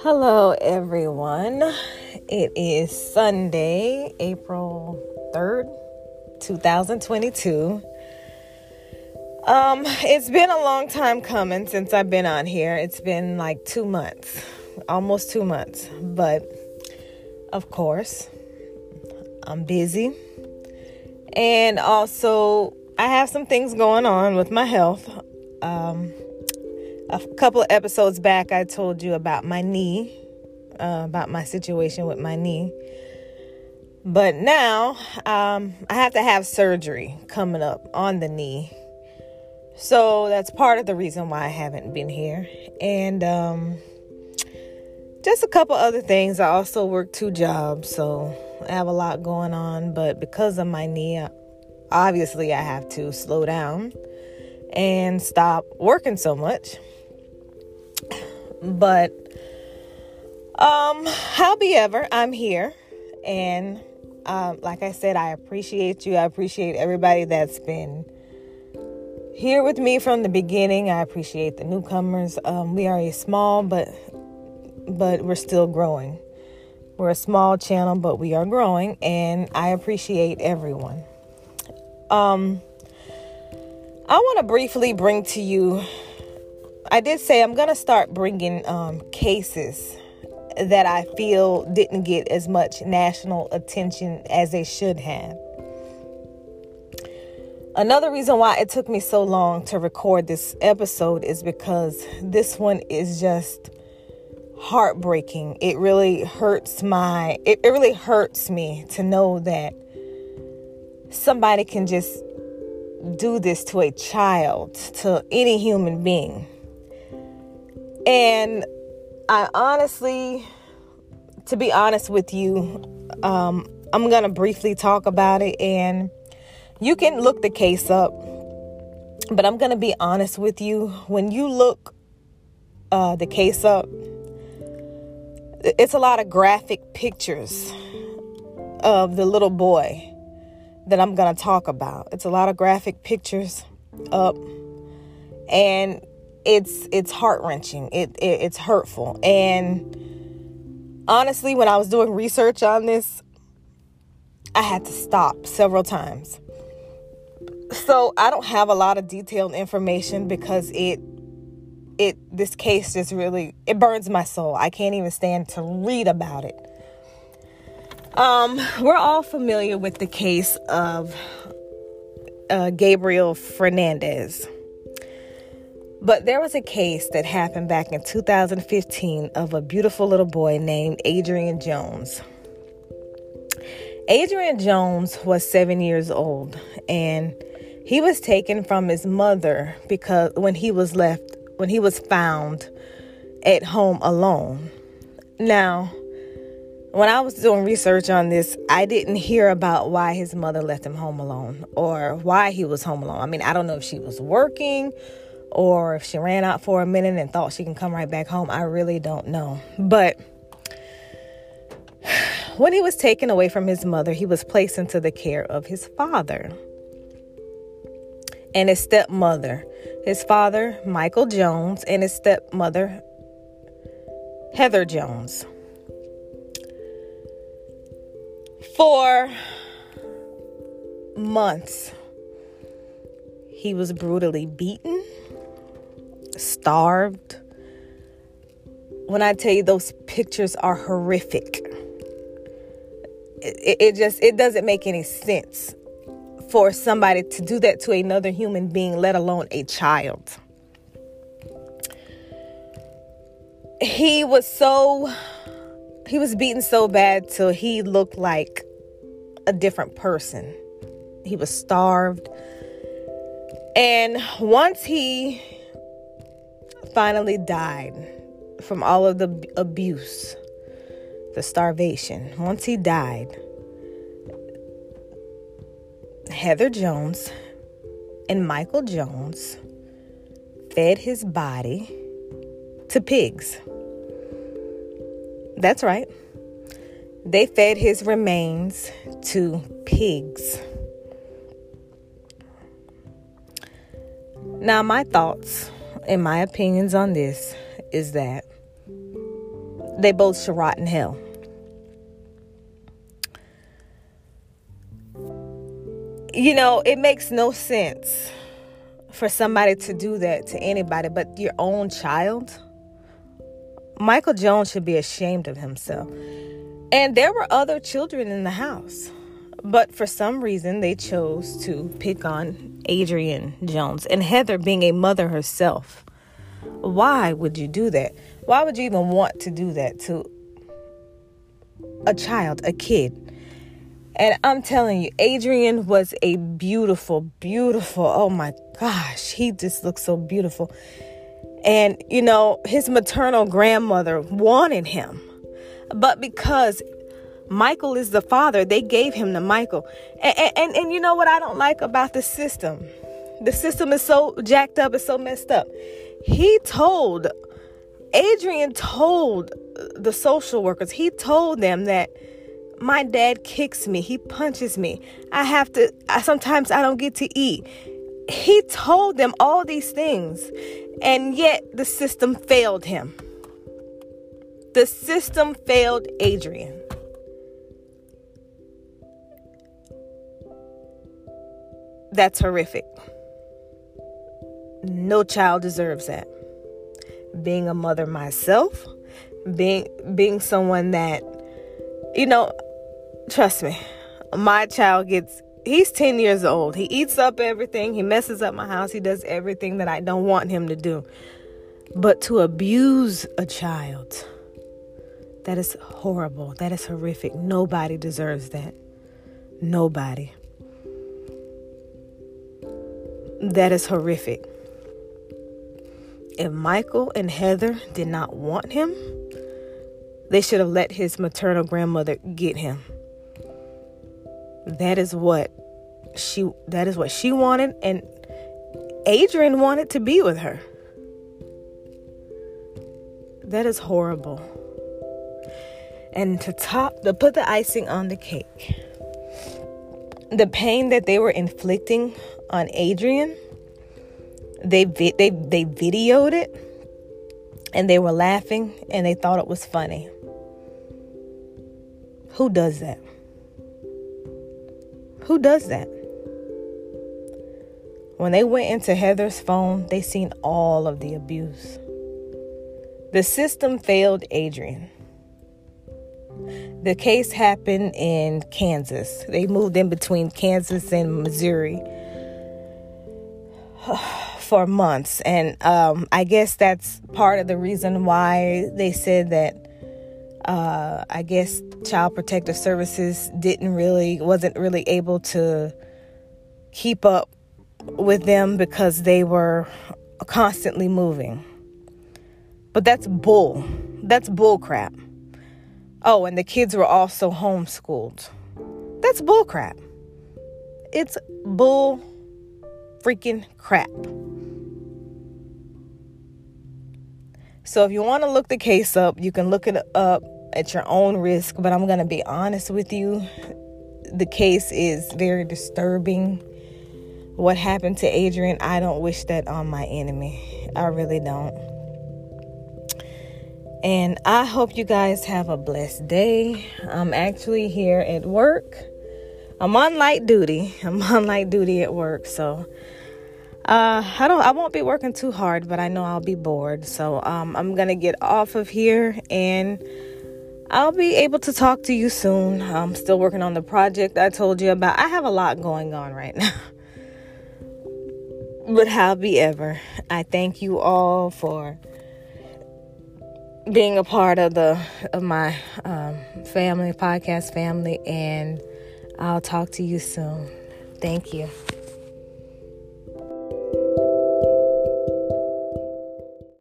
Hello, everyone. It is Sunday, April 3rd, 2022. Um, it's been a long time coming since I've been on here. It's been like two months, almost two months. But of course, I'm busy. And also, I have some things going on with my health. Um, a couple of episodes back, I told you about my knee, uh, about my situation with my knee. But now um, I have to have surgery coming up on the knee. So that's part of the reason why I haven't been here. And um, just a couple other things. I also work two jobs, so I have a lot going on. But because of my knee, obviously I have to slow down and stop working so much. But um, however, I'm here, and um, like I said, I appreciate you. I appreciate everybody that's been here with me from the beginning. I appreciate the newcomers. Um, we are a small, but but we're still growing. We're a small channel, but we are growing, and I appreciate everyone. Um, I want to briefly bring to you I did say I'm to start bringing um, cases that I feel didn't get as much national attention as they should have. Another reason why it took me so long to record this episode is because this one is just heartbreaking. It really hurts my it, it really hurts me to know that somebody can just do this to a child, to any human being. And I honestly, to be honest with you, um, I'm going to briefly talk about it and you can look the case up. But I'm going to be honest with you. When you look uh, the case up, it's a lot of graphic pictures of the little boy that I'm going to talk about. It's a lot of graphic pictures up. And it's it's heart-wrenching it, it it's hurtful and honestly when i was doing research on this i had to stop several times so i don't have a lot of detailed information because it it this case just really it burns my soul i can't even stand to read about it um we're all familiar with the case of uh, gabriel fernandez but there was a case that happened back in 2015 of a beautiful little boy named Adrian Jones. Adrian Jones was seven years old and he was taken from his mother because when he was left, when he was found at home alone. Now, when I was doing research on this, I didn't hear about why his mother left him home alone or why he was home alone. I mean, I don't know if she was working or if she ran out for a minute and thought she can come right back home. I really don't know. But when he was taken away from his mother, he was placed into the care of his father and his stepmother. His father, Michael Jones, and his stepmother, Heather Jones. For months, he was brutally beaten starved. When I tell you those pictures are horrific, it, it just it doesn't make any sense for somebody to do that to another human being, let alone a child. He was so he was beaten so bad till he looked like a different person. He was starved. And once he finally died from all of the abuse, the starvation. Once he died, Heather Jones and Michael Jones fed his body to pigs. That's right. They fed his remains to pigs. Now, my thoughts and my opinions on this is that they both should rot in hell. You know, it makes no sense for somebody to do that to anybody but your own child. Michael Jones should be ashamed of himself. And there were other children in the house. But for some reason, they chose to pick on Adrian Jones and Heather being a mother herself. Why would you do that? Why would you even want to do that to a child, a kid? And I'm telling you, Adrian was a beautiful, beautiful, oh my gosh, he just looks so beautiful. And, you know, his maternal grandmother wanted him. But because Michael is the father, they gave him to Michael. And, and, and, you know what I don't like about the system? The system is so jacked up, it's so messed up. He told, Adrian told the social workers, he told them that my dad kicks me, he punches me. I have to, I, sometimes I don't get to eat. He told them all these things, and yet the system failed him. The system failed Adrian. That's horrific. No child deserves that. Being a mother myself, being being someone that you know, trust me, my child gets he's 10 years old. He eats up everything. He messes up my house. He does everything that I don't want him to do. But to abuse a child, that is horrible. That is horrific. Nobody deserves that. Nobody. That is horrific. If Michael and Heather did not want him, they should have let his maternal grandmother get him. That is what she that is what she wanted and Adrian wanted to be with her. That is horrible. And to top to put the icing on the cake, the pain that they were inflicting on Adrian. They vi- they they videoed it and they were laughing and they thought it was funny. Who does that? Who does that? When they went into Heather's phone, they seen all of the abuse. The system failed Adrian. The case happened in Kansas. They moved in between Kansas and Missouri for months. And um, I guess that's part of the reason why they said that uh, I guess Child Protective Services didn't really, wasn't really able to keep up with them because they were constantly moving. But that's bull. That's bull crap. Oh, and the kids were also homeschooled. That's bull crap. It's bull freaking crap. So if you want to look the case up, you can look it up at your own risk, but I'm going to be honest with you. The case is very disturbing. What happened to Adrian, I don't wish that on my enemy. I really don't. And I hope you guys have a blessed day. I'm actually here at work. I'm on light duty. I'm on light duty at work, so uh, I don't. I won't be working too hard, but I know I'll be bored. So um, I'm gonna get off of here, and I'll be able to talk to you soon. I'm still working on the project I told you about. I have a lot going on right now. but how be ever, I thank you all for being a part of the of my um, family podcast family, and I'll talk to you soon. Thank you.